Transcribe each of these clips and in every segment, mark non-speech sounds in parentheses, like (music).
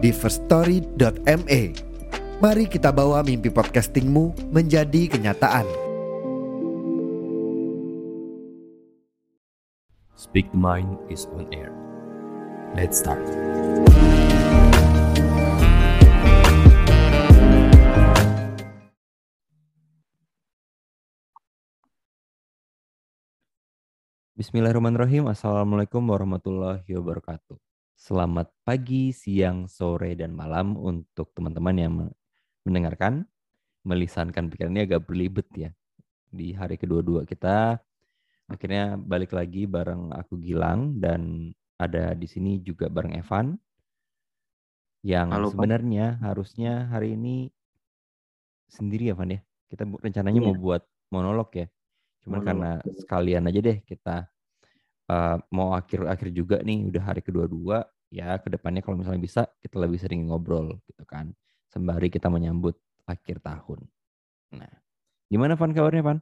di firststory.me. Mari kita bawa mimpi podcastingmu menjadi kenyataan. Speak the Mind is on air. Let's start. Bismillahirrahmanirrahim. Assalamualaikum warahmatullahi wabarakatuh. Selamat pagi, siang, sore, dan malam untuk teman-teman yang mendengarkan. Melisankan pikirannya agak berlibet ya. Di hari kedua-dua kita akhirnya balik lagi bareng aku Gilang dan ada di sini juga bareng Evan yang Halo, Pak. sebenarnya harusnya hari ini sendiri ya Van ya. Kita rencananya Iya. mau buat monolog ya. Cuman Monolog, karena sekalian aja deh kita uh, mau akhir-akhir juga nih udah hari kedua-dua ya ke depannya kalau misalnya bisa kita lebih sering ngobrol gitu kan sembari kita menyambut akhir tahun. Nah, gimana Van kabarnya Van?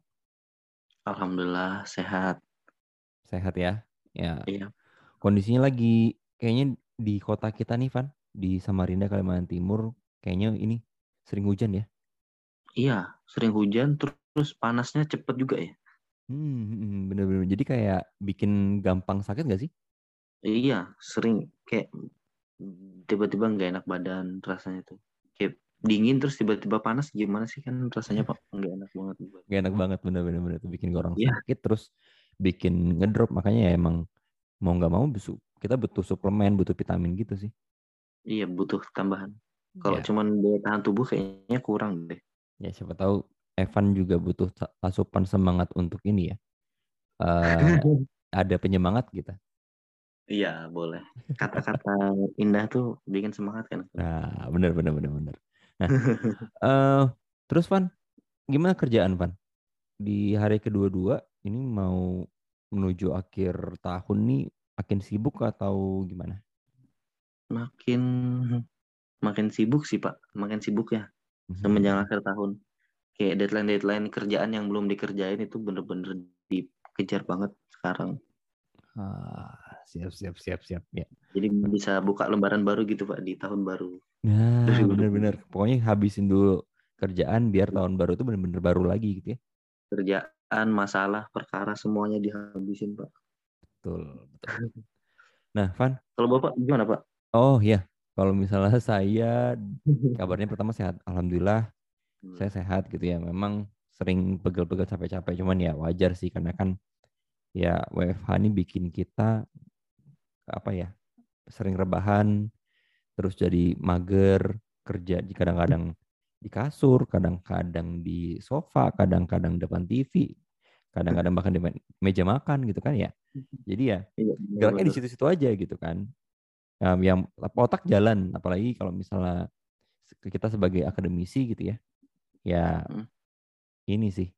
Alhamdulillah sehat. Sehat ya? Ya, Iya. kondisinya lagi kayaknya di kota kita nih Van di Samarinda Kalimantan Timur kayaknya ini sering hujan ya. Iya, sering hujan ter- terus panasnya cepet juga ya. Hmm, hmm, bener-bener. Jadi kayak bikin gampang sakit gak sih? Iya, sering kayak tiba-tiba nggak enak badan rasanya tuh. Kayak dingin terus tiba-tiba panas gimana sih kan rasanya Pak? (laughs) Nggak enak banget. Gak enak banget bener-bener bener tuh bikin orang Iya. sakit terus bikin ngedrop makanya ya emang mau nggak mau kita butuh suplemen butuh vitamin gitu sih. Iya, butuh tambahan. Kalau Ya, cuman daya tahan tubuh kayaknya kurang deh. ya siapa tahu Evan juga butuh asupan semangat untuk ini ya. (laughs) Eh, ada penyemangat gitu. Iya, boleh. Kata-kata indah tuh bikin semangat kan. Nah, bener bener bener bener. Nah, eh terus Van, gimana kerjaan Van? Di hari kedua-dua ini mau menuju akhir tahun nih makin sibuk atau gimana? Makin makin sibuk sih Pak, makin sibuk ya. Mhm. semenjak akhir tahun kayak deadline deadline kerjaan yang belum dikerjain itu bener-bener dikejar banget sekarang Ah, siap siap siap siap ya. jadi bisa buka lembaran baru gitu pak di tahun baru Nah, 2020. (laughs) bener-bener. Pokoknya habisin dulu kerjaan biar tahun baru itu bener-bener baru lagi gitu ya. kerjaan masalah perkara semuanya dihabisin pak Betul, betul. Nah, Van, kalau bapak gimana pak oh ya, kalau misalnya saya kabarnya pertama sehat, alhamdulillah saya sehat gitu ya. Memang sering pegel-pegel capek-capek, cuman ya wajar sih karena kan ya WFH ini bikin kita apa ya sering rebahan, terus jadi mager kerja di kadang-kadang di kasur, kadang-kadang di sofa, kadang-kadang depan TV, kadang-kadang bahkan di me- meja makan gitu kan ya. Jadi ya Iya, geraknya di situ-situ aja gitu kan. Um, yang otak jalan, apalagi kalau misalnya kita sebagai akademisi gitu ya, ya Hmm. ini sih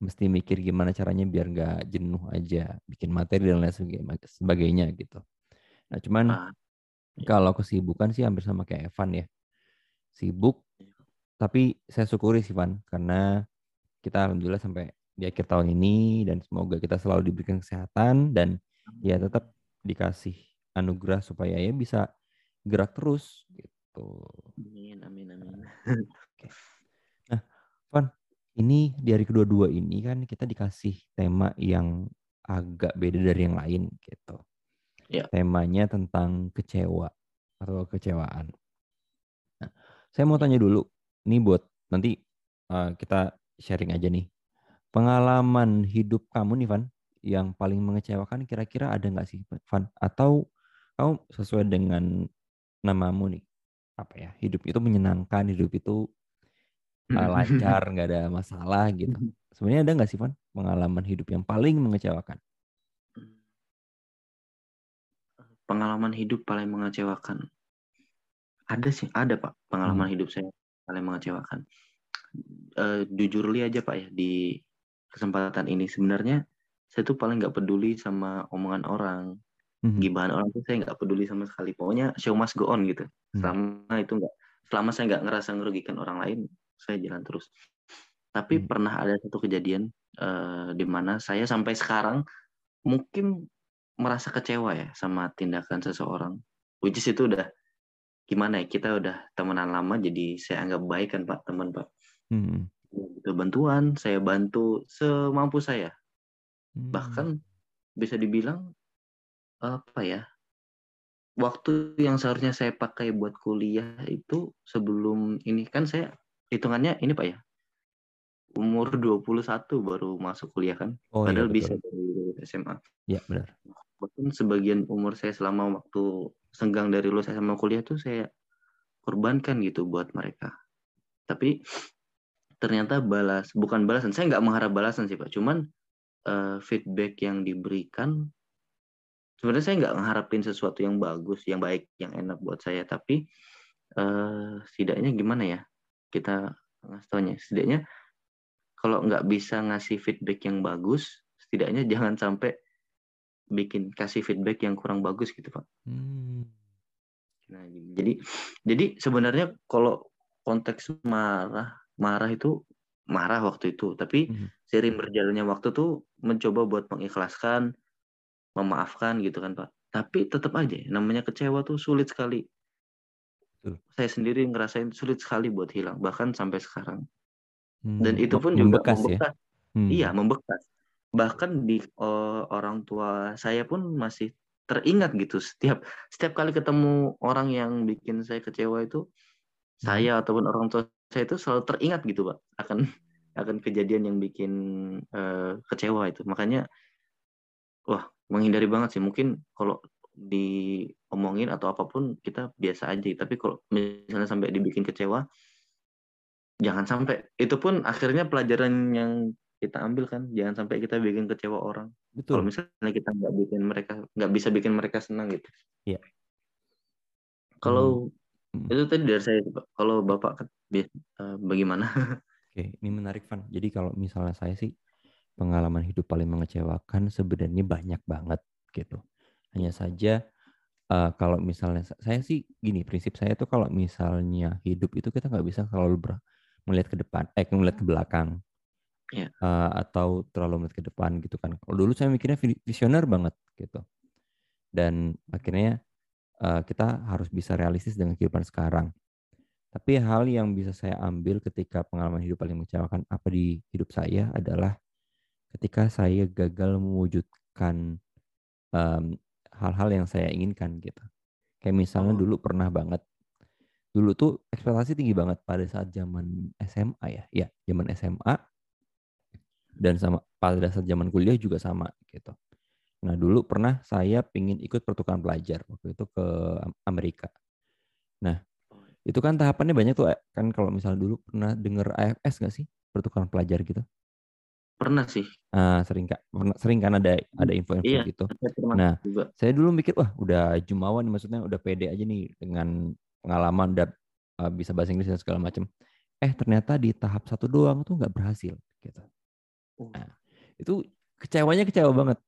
mesti mikir gimana caranya biar nggak jenuh aja, bikin materi dan lain sebagainya, gitu. Nah cuman Ah, kalau kesibukan sih hampir sama kayak Evan ya, sibuk, tapi saya syukuri sih Van karena kita alhamdulillah sampai di akhir tahun ini dan semoga kita selalu diberikan kesehatan dan ya tetap dikasih anugerah supaya ya bisa gerak terus gitu. amin amin amin (laughs) ini di hari kedua-dua ini kan kita dikasih tema yang agak beda dari yang lain gitu. Ya. Temanya tentang kecewa atau kekecewaan. Nah, saya mau tanya dulu, nih buat nanti uh, kita sharing aja nih. Pengalaman hidup kamu nih Van, yang paling mengecewakan kira-kira ada nggak sih Van? Atau kamu sesuai dengan namamu nih, apa ya, hidup itu menyenangkan, hidup itu uh, lancar, nggak ada masalah gitu. Sebenarnya ada nggak sih Van pengalaman hidup yang paling mengecewakan? pengalaman hidup paling mengecewakan. Ada sih ada pak pengalaman hidup saya paling mengecewakan. Eh, jujur li aja pak ya di kesempatan ini. Sebenarnya saya tuh paling nggak peduli sama omongan orang. Mhm. gibahan orang tuh saya nggak peduli sama sekali. Pokoknya show must go on gitu. Hmm. selama itu nggak selama saya nggak ngerasa merugikan orang lain saya jalan terus. Tapi Hmm. pernah ada satu kejadian eh, di mana saya sampai sekarang mungkin merasa kecewa ya sama tindakan seseorang. Which is itu udah gimana ya kita udah temenan lama jadi saya anggap baik kan pak teman pak. Itu bantuan saya bantu semampu saya. Hmm. bahkan bisa dibilang apa ya waktu yang seharusnya saya pakai buat kuliah itu sebelum ini kan saya hitungannya ini pak ya? Umur 21 baru masuk kuliah kan? Oh iya padahal betul. bisa dari SMA Iya benar. bahkan sebagian umur saya selama waktu senggang dari lulus SMA kuliah tuh saya korbankan gitu buat mereka. Tapi ternyata balas bukan balasan saya nggak mengharap balasan sih pak. Cuman eh, feedback yang diberikan sebenarnya saya nggak mengharapin sesuatu yang bagus yang baik yang enak buat saya. Tapi eh, setidaknya gimana ya kita ngasih taunya setidaknya kalau nggak bisa ngasih feedback yang bagus setidaknya jangan sampai bikin kasih feedback yang kurang bagus gitu pak Hmm. Nah, jadi jadi sebenarnya kalau konteks marah, marah itu marah waktu itu, tapi Mhm. seiring berjalannya waktu tuh mencoba buat mengikhlaskan, memaafkan gitu kan, Pak. Tapi tetap aja namanya kecewa tuh sulit sekali. Betul. Saya sendiri ngerasain sulit sekali buat hilang, bahkan sampai sekarang. Dan Hmm. itu pun Mem- juga membekas ya. membekas. Hmm. Iya, membekas. Bahkan di eh, orang tua saya pun masih teringat gitu setiap setiap kali ketemu orang yang bikin saya kecewa itu saya ataupun orang tua saya itu selalu teringat gitu, Pak, akan akan kejadian yang bikin eh, kecewa itu. Makanya wah, menghindari banget sih. Mungkin kalau diomongin atau apa pun kita biasa aja, tapi kalau misalnya sampai dibikin kecewa jangan sampai. Itu pun akhirnya pelajaran yang kita ambil kan jangan sampai kita bikin kecewa orang kalau Betul. misalnya kita nggak bikin mereka nggak bisa bikin mereka senang gitu Iya. kalau Hmm. itu tadi dari saya Pak. kalau bapak eh, bagaimana (laughs) Oke, ini menarik Van. Jadi kalau misalnya saya sih pengalaman hidup paling mengecewakan sebenarnya banyak banget gitu. Hanya saja eh, kalau misalnya saya sih gini prinsip saya tuh kalau misalnya hidup itu kita nggak bisa selalu ber- melihat ke depan, eh melihat ke belakang. Iya. Eh, atau terlalu melihat ke depan gitu kan. Kalau dulu saya mikirnya vi- visioner banget gitu. Dan akhirnya eh, kita harus bisa realistis dengan kehidupan sekarang. Tapi hal yang bisa saya ambil ketika pengalaman hidup paling mengecewakan apa di hidup saya adalah ketika saya gagal mewujudkan em, hal-hal yang saya inginkan gitu. Kayak misalnya Oh. dulu pernah banget, dulu tuh ekspektasi tinggi banget pada saat zaman SMA ya, ya zaman SMA dan sama pada saat zaman kuliah juga sama gitu. Nah dulu pernah saya pingin ikut pertukaran pelajar waktu itu ke Amerika. Nah itu kan tahapannya banyak tuh eh, kan kalau misalnya dulu pernah denger AFS nggak sih pertukaran pelajar gitu? Pernah sih Ah, sering kak, pernah- sering kan ada ada info-info Iya. gitu. Nah, juga Saya dulu mikir wah udah jumawa nih maksudnya udah pede aja nih dengan pengalaman udah uh, bisa bahasa Inggris dan segala macam. Eh ternyata di tahap satu doang tuh nggak berhasil gitu. Oh. Nah, itu kecewanya kecewa banget.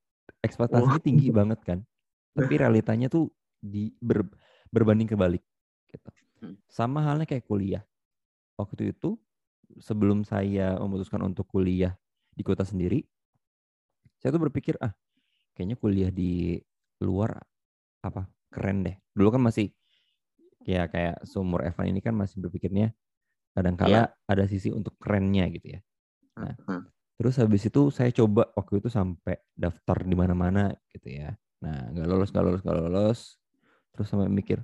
Ekspektasinya Oh. tinggi banget kan. Tapi realitanya tuh di ber- berbanding kebalik gitu. Hmm. Sama halnya kayak kuliah. Waktu itu sebelum saya memutuskan untuk kuliah di kota sendiri, saya tuh berpikir ah kayaknya kuliah di luar apa keren deh. Dulu kan masih ya kayak seumur Evan ini kan masih berpikirnya kadangkala ada sisi untuk kerennya gitu ya. Nah, Heeh. Terus habis itu saya coba waktu itu sampai daftar di mana-mana gitu ya. Nah, nggak lolos, nggak lolos, nggak lolos. Terus sampai mikir,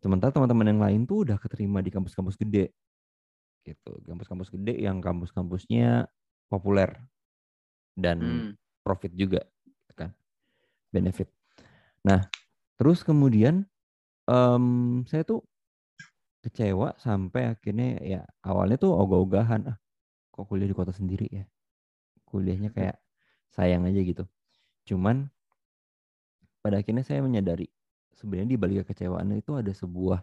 sementara teman-teman yang lain tuh udah keterima di kampus-kampus gede. Gitu. Kampus-kampus gede yang kampus-kampusnya populer dan Hmm. profit juga kan. Benefit. Nah, terus kemudian em, saya tuh kecewa sampai akhirnya ya awalnya tuh ogah-ogahan ah kok kuliah di kota sendiri ya kuliahnya kayak sayang aja gitu cuman pada akhirnya saya menyadari sebenarnya di balik kekecewaan itu ada sebuah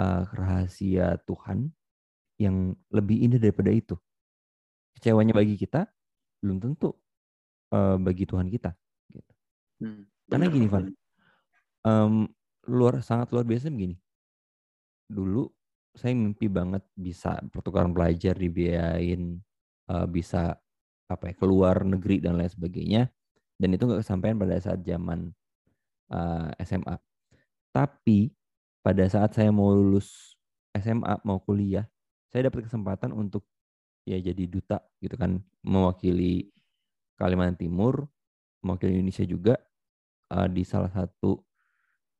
uh, rahasia Tuhan yang lebih indah daripada itu. Kecewanya bagi kita belum tentu uh, bagi Tuhan kita. Gitu. Hmm, Karena gini, Van, um, luar sangat luar biasa begini. Dulu saya mimpi banget bisa pertukaran pelajar dibiayain, uh, bisa apa ya keluar negeri dan lain sebagainya. Dan itu nggak kesampaian pada saat zaman uh, SMA. Tapi pada saat saya mau lulus SMA mau kuliah, saya dapat kesempatan untuk ya jadi duta gitu kan, mewakili Kalimantan Timur, mewakili Indonesia juga uh, di salah satu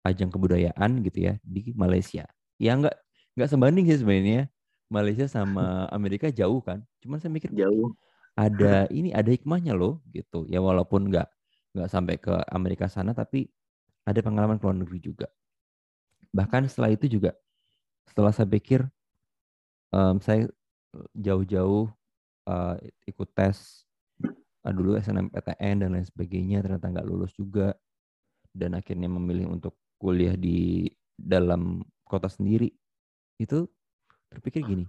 ajang kebudayaan gitu ya di Malaysia. Ya nggak nggak sebanding sih sebenarnya Malaysia sama (laughs) Amerika jauh kan. Cuman saya mikir jauh. Ada ini ada hikmahnya loh gitu. Ya walaupun nggak nggak sampai ke Amerika sana tapi ada pengalaman ke luar negeri juga. Bahkan setelah itu juga setelah saya pikir um, saya jauh-jauh uh, ikut tes uh, dulu SNMPTN dan lain sebagainya ternyata nggak lulus juga. Dan akhirnya memilih untuk kuliah di dalam kota sendiri. Itu terpikir gini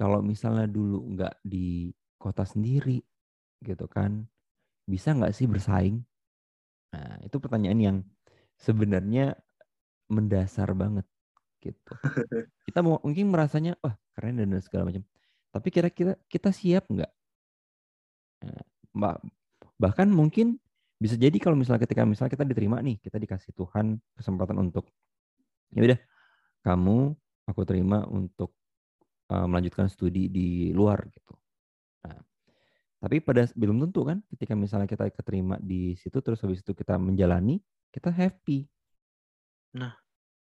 kalau misalnya dulu nggak di kota sendiri gitu kan bisa nggak sih bersaing? Nah itu pertanyaan yang sebenarnya mendasar banget gitu. (laughs) Kita mau mungkin merasanya wah keren dan segala macam. Tapi kira-kira kita siap nggak? Nah, bahkan mungkin bisa jadi kalau misalnya ketika misalnya kita diterima nih, kita dikasih Tuhan kesempatan untuk ya udah kamu aku terima untuk uh, melanjutkan studi di luar gitu. Nah, tapi pada belum tentu kan ketika misalnya kita keterima di situ terus habis itu kita menjalani kita happy. Nah,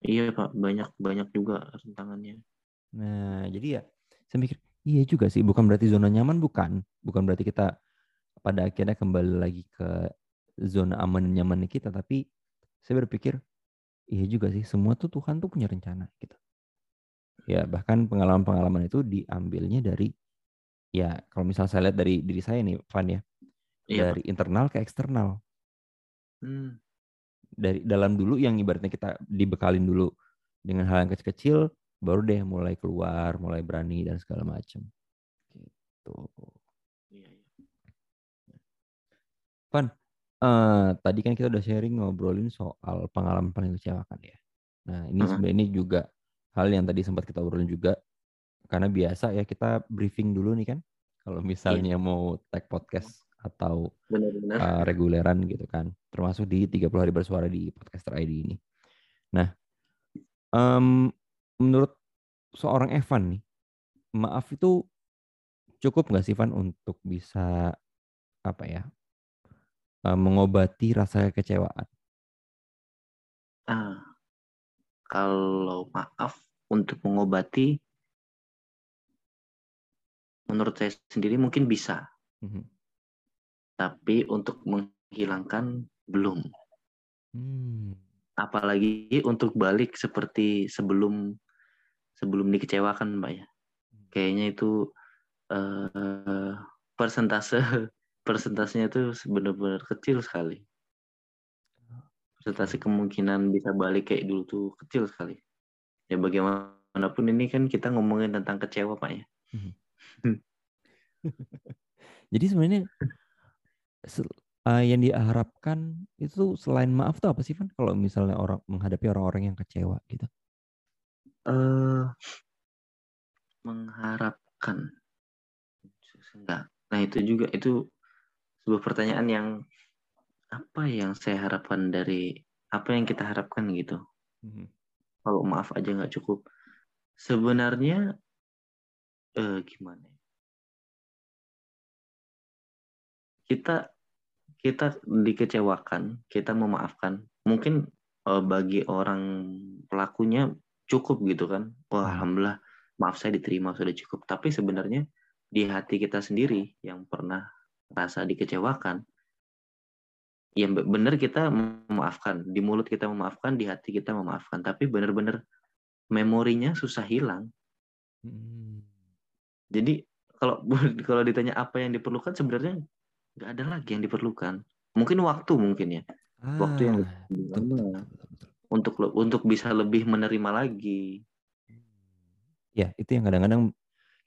iya Pak, banyak banyak juga tantangannya. Nah, jadi ya saya mikir iya juga sih, bukan berarti zona nyaman bukan, bukan berarti kita pada akhirnya kembali lagi ke zona aman dan nyaman kita, tapi saya berpikir iya juga sih, semua tuh Tuhan tuh punya rencana gitu. Ya, bahkan pengalaman-pengalaman itu diambilnya dari ya kalau misalnya saya lihat dari diri saya nih, Van ya. Iya, dari internal ke eksternal. Hmm. Dari dalam dulu yang ibaratnya kita dibekalin dulu dengan hal yang kecil-kecil, baru deh mulai keluar, mulai berani dan segala macam. Gitu. Iya, iya. Van, uh, tadi kan kita udah sharing ngobrolin soal pengalaman paling kecewakan ya. Nah, ini uh -huh. sebenarnya juga hal yang tadi sempat kita obrolin juga karena biasa ya kita briefing dulu nih kan kalau misalnya yeah. mau tag podcast atau. Uh, reguleran gitu kan. Termasuk di 30 hari bersuara di podcaster ID ini. Nah, um, menurut seorang Evan nih, maaf itu cukup nggak sih Van untuk bisa apa ya uh, mengobati rasa kekecewaan? Ah, kalau maaf untuk mengobati, menurut saya sendiri mungkin bisa. Mm -hmm tapi untuk menghilangkan belum. Hmm. Apalagi untuk balik seperti sebelum sebelum dikecewakan, Mbak ya. Hmm. Kayaknya itu uh, persentase (laughs) persentasenya itu benar-benar kecil sekali. Persentase kemungkinan bisa balik kayak dulu tuh kecil sekali. Ya bagaimanapun ini kan kita ngomongin tentang kecewa, Pak ya. Hmm. (laughs) Jadi sebenarnya uh, yang diharapkan itu selain maaf tuh apa sih Van? Kalau misalnya orang menghadapi orang-orang yang kecewa gitu? Uh, mengharapkan enggak. Nah itu juga itu sebuah pertanyaan yang apa yang saya harapkan dari apa yang kita harapkan gitu. Mm-hmm. Kalau maaf aja nggak cukup. Sebenarnya uh, gimana? Ya? Kita kita dikecewakan, kita memaafkan. Mungkin uh, bagi orang pelakunya cukup gitu kan. Wah, hmm. alhamdulillah maaf saya diterima sudah cukup. Tapi sebenarnya di hati kita sendiri yang pernah rasa dikecewakan, ya benar kita memaafkan. Di mulut kita memaafkan, di hati kita memaafkan. Tapi benar-benar memorinya susah hilang. Hmm. Jadi kalau (laughs) kalau ditanya apa yang diperlukan sebenarnya nggak ada lagi yang diperlukan mungkin waktu mungkin ya ah, waktu yang lebih lama untuk untuk bisa lebih menerima lagi Ya, itu yang kadang-kadang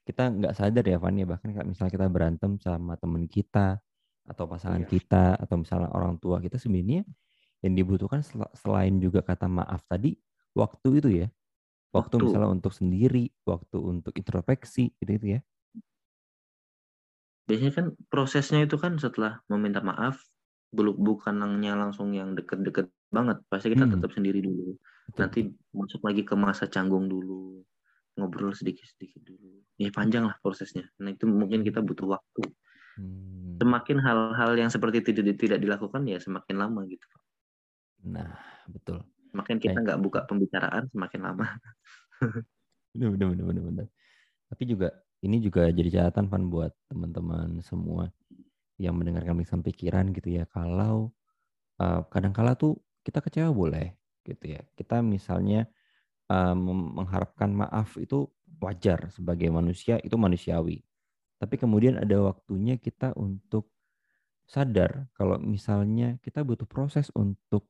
kita nggak sadar ya, Van ya. Bahkan kayak misalnya kita berantem sama teman kita atau pasangan Iya. kita atau misalnya orang tua kita sebenarnya yang dibutuhkan sel- selain juga kata maaf tadi, waktu itu ya. Waktu, Waktu. misalnya untuk sendiri, waktu untuk introspeksi gitu itu ya. biasanya kan prosesnya itu kan setelah meminta maaf belum bukannya langsung yang deket-deket banget pasti kita Hmm. tetap sendiri dulu Betul, nanti masuk lagi ke masa canggung dulu ngobrol sedikit-sedikit dulu ya panjang lah prosesnya nah itu mungkin kita butuh waktu Hmm. semakin hal-hal yang seperti itu tidak tidak dilakukan ya semakin lama gitu Nah, betul. semakin kita nggak buka pembicaraan semakin lama (laughs) Bener, bener, bener, bener, bener. Tapi juga ini juga jadi catatan Van buat teman-teman semua yang mendengarkan lisan pikiran gitu ya. Kalau uh, kadangkala tuh kita kecewa boleh gitu ya. Kita misalnya mem- mengharapkan maaf itu wajar sebagai manusia itu manusiawi. Tapi kemudian ada waktunya kita untuk sadar kalau misalnya kita butuh proses untuk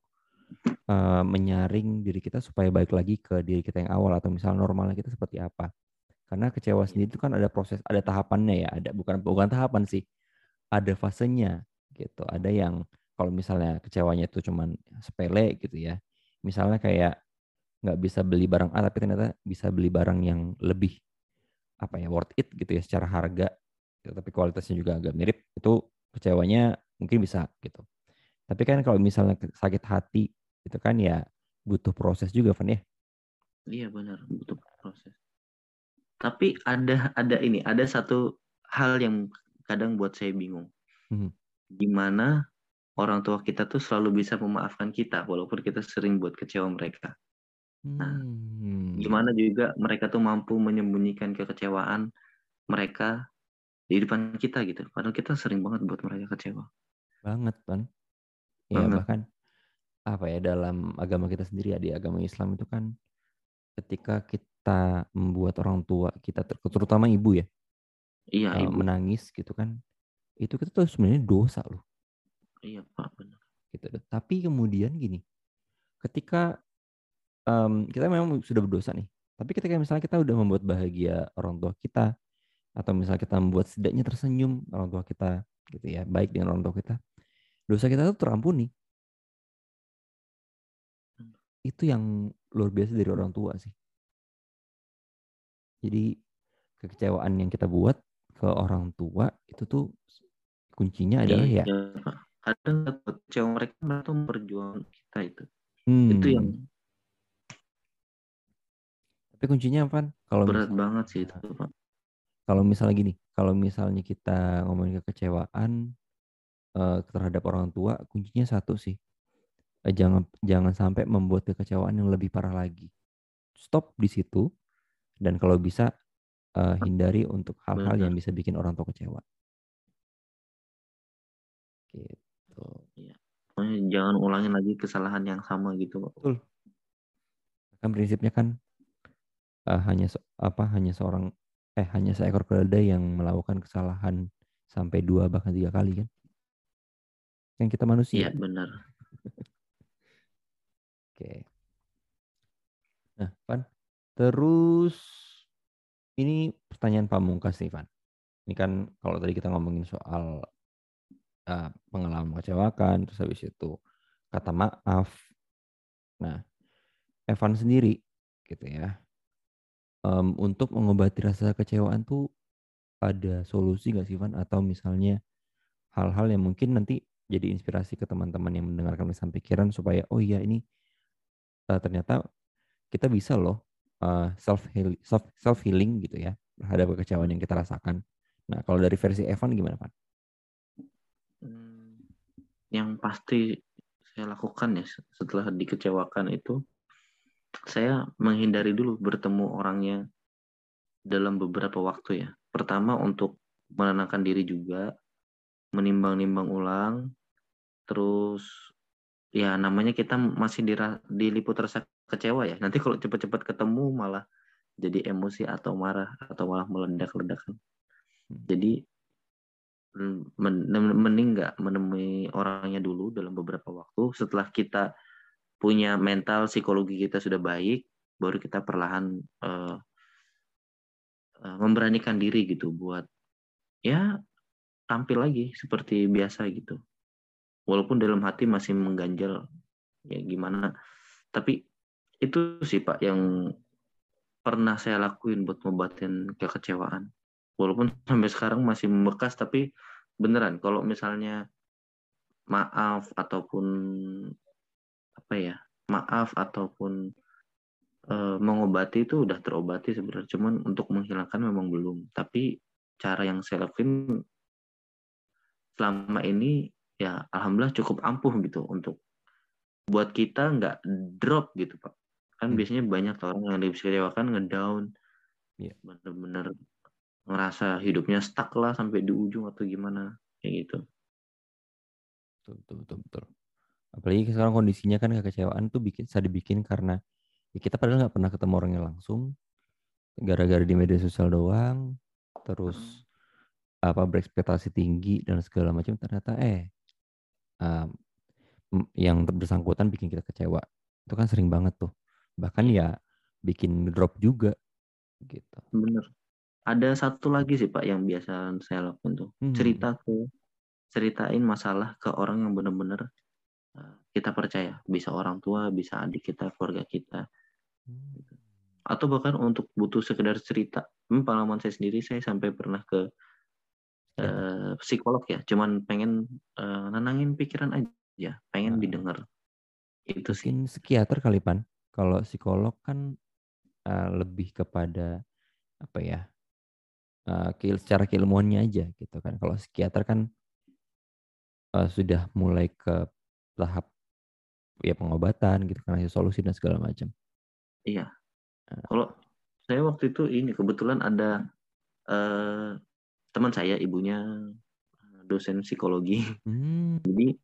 uh, menyaring diri kita supaya balik lagi ke diri kita yang awal atau misalnya normalnya kita seperti apa. Karena kecewa sendiri itu kan ada proses, ada tahapannya ya, ada bukan bukan tahapan sih, ada fasenya gitu. Ada yang kalau misalnya kecewanya itu cuman sepele gitu ya, misalnya kayak nggak bisa beli barang A tapi ternyata bisa beli barang yang lebih apa ya worth it gitu ya secara harga, gitu, tapi kualitasnya juga agak mirip, itu kecewanya mungkin bisa gitu. Tapi kan kalau misalnya sakit hati itu kan ya butuh proses juga Van ya. iya benar butuh proses tapi ada ada ini ada satu hal yang kadang buat saya bingung Mhm. gimana orang tua kita tuh selalu bisa memaafkan kita walaupun kita sering buat kecewa mereka. Nah, Hmm. gimana juga mereka tuh mampu menyembunyikan kekecewaan mereka di depan kita gitu. Padahal kita sering banget buat mereka kecewa. Banget kan ya Banget. bahkan apa ya dalam agama kita sendiri ya di agama Islam itu kan ketika kita membuat orang tua kita ter- terutama ibu ya iya ibu. menangis gitu kan itu kita tuh sebenarnya dosa loh iya pak benar. Gitu tapi kemudian gini ketika em, kita memang sudah berdosa nih tapi ketika misalnya kita udah membuat bahagia orang tua kita atau misalnya kita membuat setidaknya tersenyum orang tua kita gitu ya baik dengan orang tua kita dosa kita tuh terampuni. Itu yang luar biasa dari orang tua sih. Jadi kekecewaan yang kita buat ke orang tua itu tuh kuncinya adalah ya iya pak kadang kecewa mereka mereka tuh memperjuangkan kita itu hmm, itu yang tapi kuncinya apa kalau berat misalnya- banget sih itu pak kalau misalnya gini, kalau misalnya kita ngomongin kekecewaan eh, terhadap orang tua, kuncinya satu sih, Eh, jangan jangan sampai membuat kekecewaan yang lebih parah lagi. Stop di situ, dan kalau bisa eh, hindari untuk hal-hal yang bisa bikin orang tua kecewa. Gitu. Pokoknya jangan ulangin lagi kesalahan yang sama gitu pak Betul. Kan prinsipnya kan eh, hanya se- apa hanya seorang eh hanya seekor keledai yang melakukan kesalahan sampai dua bahkan tiga kali kan? Kan kita manusia. iya benar (laughs) Oke. Nah, Van, terus ini pertanyaan pamungkas nih, Van. Ini kan kalau tadi kita ngomongin soal eh, pengalaman mengecewakan, terus habis itu kata maaf. Nah, Evan sendiri gitu ya. em, untuk mengobati rasa kecewaan tuh ada solusi nggak sih, Van? Atau misalnya hal-hal yang mungkin nanti jadi inspirasi ke teman-teman yang mendengarkan lisan pikiran supaya oh iya ini eh, ternyata kita bisa loh self healing, self self healing gitu ya terhadap kekecewaan yang kita rasakan. Nah kalau dari versi Evan gimana Pak? Hmm, yang pasti saya lakukan ya setelah dikecewakan itu saya menghindari dulu bertemu orangnya dalam beberapa waktu ya. Pertama untuk menenangkan diri juga, menimbang-nimbang ulang, terus ya namanya kita masih dira- diliput rasa kecewa ya. Nanti kalau cepat-cepat ketemu malah jadi emosi atau marah atau malah meledak-ledakan. Hmm. Jadi men- mending nggak menemui orangnya dulu dalam beberapa waktu. Setelah kita punya mental psikologi kita sudah baik, baru kita perlahan eh, uh, memberanikan diri gitu buat ya tampil lagi seperti biasa gitu. Walaupun dalam hati masih mengganjal ya gimana. Tapi itu sih pak yang pernah saya lakuin buat ngobatin kekecewaan walaupun sampai sekarang masih membekas tapi beneran kalau misalnya maaf ataupun apa ya maaf ataupun e, mengobati itu udah terobati sebenarnya cuman untuk menghilangkan memang belum tapi cara yang saya lakuin selama ini ya alhamdulillah cukup ampuh gitu untuk buat kita nggak drop gitu pak kan hmm. biasanya banyak orang yang dikecewakan ngedown yeah. bener-bener ngerasa hidupnya stuck lah sampai di ujung atau gimana kayak gitu. Betul betul betul, betul. apalagi sekarang kondisinya kan kekecewaan tuh bikin bisa dibikin karena ya kita padahal nggak pernah ketemu orangnya langsung gara-gara di media sosial doang terus hmm. apa berekspektasi tinggi dan segala macam ternyata eh um, yang bersangkutan bikin kita kecewa. Itu kan sering banget tuh. Bahkan ya bikin drop juga gitu. Bener ada satu lagi sih pak yang biasa saya lakukan tuh. Hmm. cerita ke ceritain masalah ke orang yang benar-benar uh, kita percaya. Bisa orang tua bisa adik kita keluarga kita. Hmm. atau bahkan untuk butuh sekedar cerita. Hmm, pengalaman saya sendiri saya sampai pernah ke uh, psikolog ya. Cuman pengen uh, nenangin pikiran aja. Pengen nah. didengar. Itu sih. Mungkin psikiater kali pan. Kalau psikolog kan uh, lebih kepada apa ya uh, secara keilmuannya aja gitu kan kalau psikiater kan uh, sudah mulai ke tahap ya pengobatan gitu kan solusi dan segala macam. Iya. Uh, Kalau saya waktu itu ini kebetulan ada uh, teman saya ibunya dosen psikologi. Hmm. (laughs) Jadi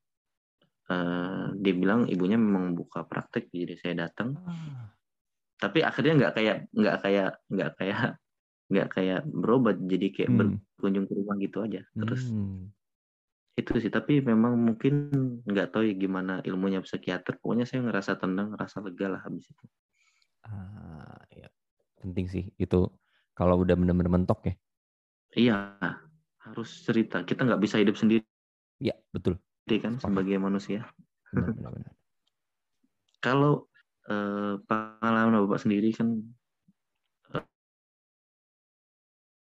uh, dia bilang ibunya memang buka praktek jadi saya datang. Ah. Tapi akhirnya nggak kayak nggak kayak nggak kayak nggak kayak berobat jadi kayak hmm. berkunjung ke rumah gitu aja. Terus hmm itu sih tapi memang mungkin nggak tahu ya gimana ilmunya psikiater pokoknya saya ngerasa tenang ngerasa lega lah habis itu ah ya penting sih itu kalau udah benar-benar mentok ya iya harus cerita kita nggak bisa hidup sendiri ya betul Jadi kan Sepakat. sebagai manusia benar, benar, benar. kalau eh, pengalaman bapak sendiri kan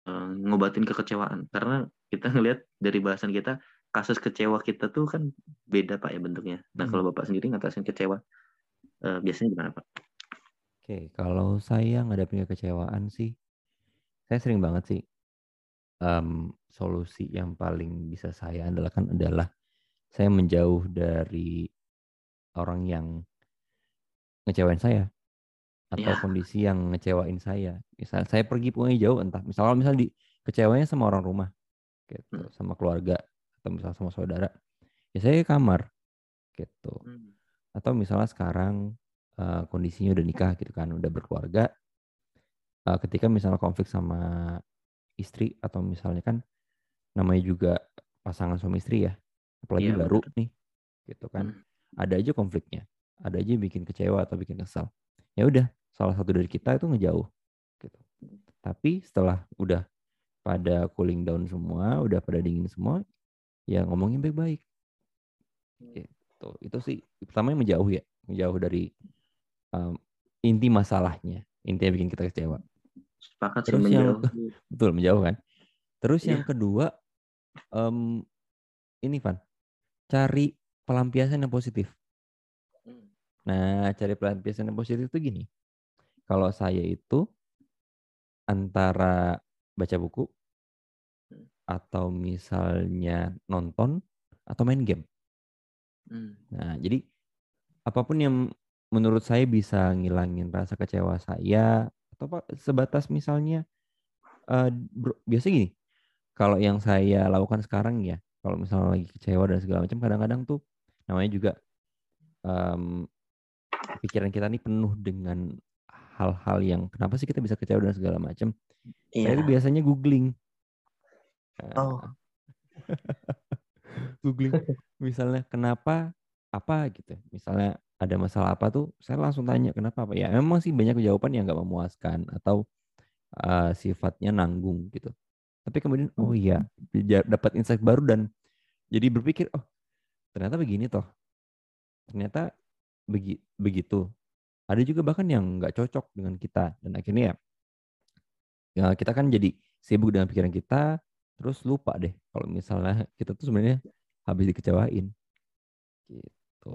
eh, ngobatin kekecewaan karena kita ngelihat dari bahasan kita kasus kecewa kita tuh kan beda pak ya bentuknya. Nah hmm. kalau bapak sendiri ngatasin kecewa, uh, biasanya gimana pak? Oke, kalau saya ngadapin kekecewaan sih, saya sering banget sih um, solusi yang paling bisa saya andalkan adalah saya menjauh dari orang yang ngecewain saya atau ya. kondisi yang ngecewain saya. Misal saya pergi punya jauh entah misalnya misal di kecewanya sama orang rumah gitu, hmm. sama keluarga atau misalnya sama saudara ya saya ke kamar gitu hmm. atau misalnya sekarang uh, kondisinya udah nikah gitu kan udah berkeluarga uh, ketika misalnya konflik sama istri atau misalnya kan namanya juga pasangan suami istri ya apalagi ya, baru bener. nih gitu kan hmm. ada aja konfliknya ada aja yang bikin kecewa atau bikin kesal ya udah salah satu dari kita itu ngejauh gitu. Tapi setelah udah pada cooling down semua udah pada dingin semua ya ngomongin baik-baik. Gitu. Itu sih pertama yang menjauh ya menjauh dari um, inti masalahnya inti yang bikin kita kecewa. Sepakat terus yang betul menjauh kan. Terus ya. yang kedua um, ini Van cari pelampiasan yang positif. Hmm. nah cari pelampiasan yang positif itu gini kalau saya itu antara baca buku atau misalnya nonton atau main game. Hmm. Nah, jadi apa pun yang menurut saya bisa ngilangin rasa kecewa saya atau apa sebatas misalnya uh, bro, biasa gini. Kalau yang saya lakukan sekarang ya, kalau misalnya lagi kecewa dan segala macam kadang-kadang tuh namanya juga um, pikiran kita nih penuh dengan hal-hal yang kenapa sih kita bisa kecewa dan segala macam. Iya. Saya biasanya googling Oh. (laughs) Googling misalnya kenapa apa gitu. Misalnya ada masalah apa tuh, saya langsung tanya kenapa apa. Ya memang sih banyak jawaban yang nggak memuaskan atau uh, sifatnya nanggung gitu. Tapi kemudian oh iya dapat insight baru dan jadi berpikir oh ternyata begini toh. Ternyata begi, begitu. Ada juga bahkan yang nggak cocok dengan kita dan akhirnya ya, ya kita kan jadi sibuk dengan pikiran kita terus lupa deh kalau misalnya (laughs) kita tuh sebenarnya habis dikecewain gitu.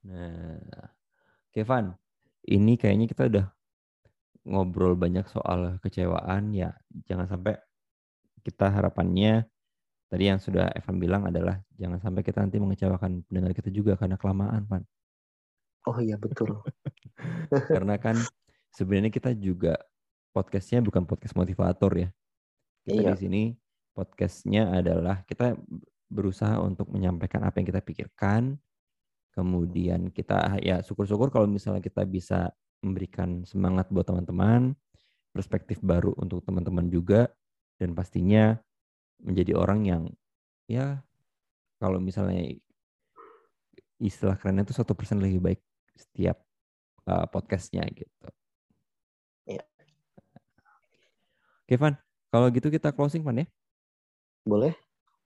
Nah, Kevin, ini kayaknya kita udah ngobrol banyak soal kecewaan ya. Jangan sampai kita harapannya tadi yang sudah Evan bilang adalah jangan sampai kita nanti mengecewakan pendengar kita juga karena kelamaan, Pan. Oh iya betul. (laughs) karena kan sebenarnya kita juga podcastnya bukan podcast motivator ya. Kita iya. di sini podcastnya adalah kita berusaha untuk menyampaikan apa yang kita pikirkan, Kemudian kita ya syukur-syukur kalau misalnya kita bisa memberikan semangat buat teman-teman, perspektif baru untuk teman-teman juga, dan pastinya menjadi orang yang ya kalau misalnya istilah kerennya itu satu persen lebih baik setiap uh, podcastnya gitu. Iya. Oke Van, kalau gitu kita closing Van ya? Boleh.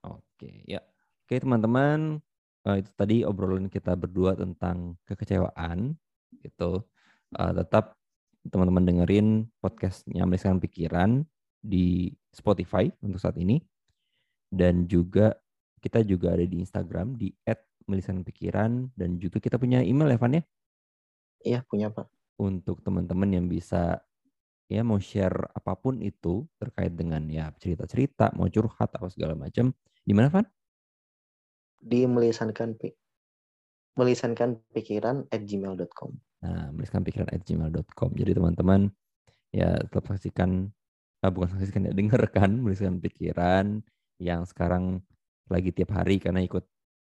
Oke ya. Oke teman-teman, uh, itu tadi obrolan kita berdua tentang kekecewaan gitu. Uh, tetap teman-teman dengerin podcastnya Meliskan Pikiran di Spotify untuk saat ini. Dan juga kita juga ada di Instagram di @meliskan_pikiran dan juga kita punya email Evan ya? Iya, punya Pak. Untuk teman-teman yang bisa ya mau share apa pun itu terkait dengan ya cerita-cerita, mau curhat apa segala macam. Di mana, Van? di melisankan melisankan pikiran at gmail.com. Nah, melisankan pikiran at gmail.com. Jadi teman-teman ya tetap saksikan, ah, bukan saksikan ya, dengarkan (laughs) melisankan pikiran yang sekarang lagi tiap hari karena ikut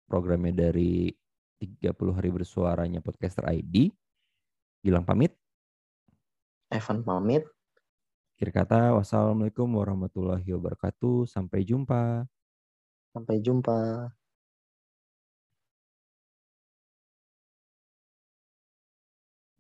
programnya dari 30 hari bersuaranya podcaster ID. Gilang pamit. Evan pamit. Kira kata, wassalamualaikum warahmatullahi wabarakatuh. Sampai jumpa. Sampai jumpa.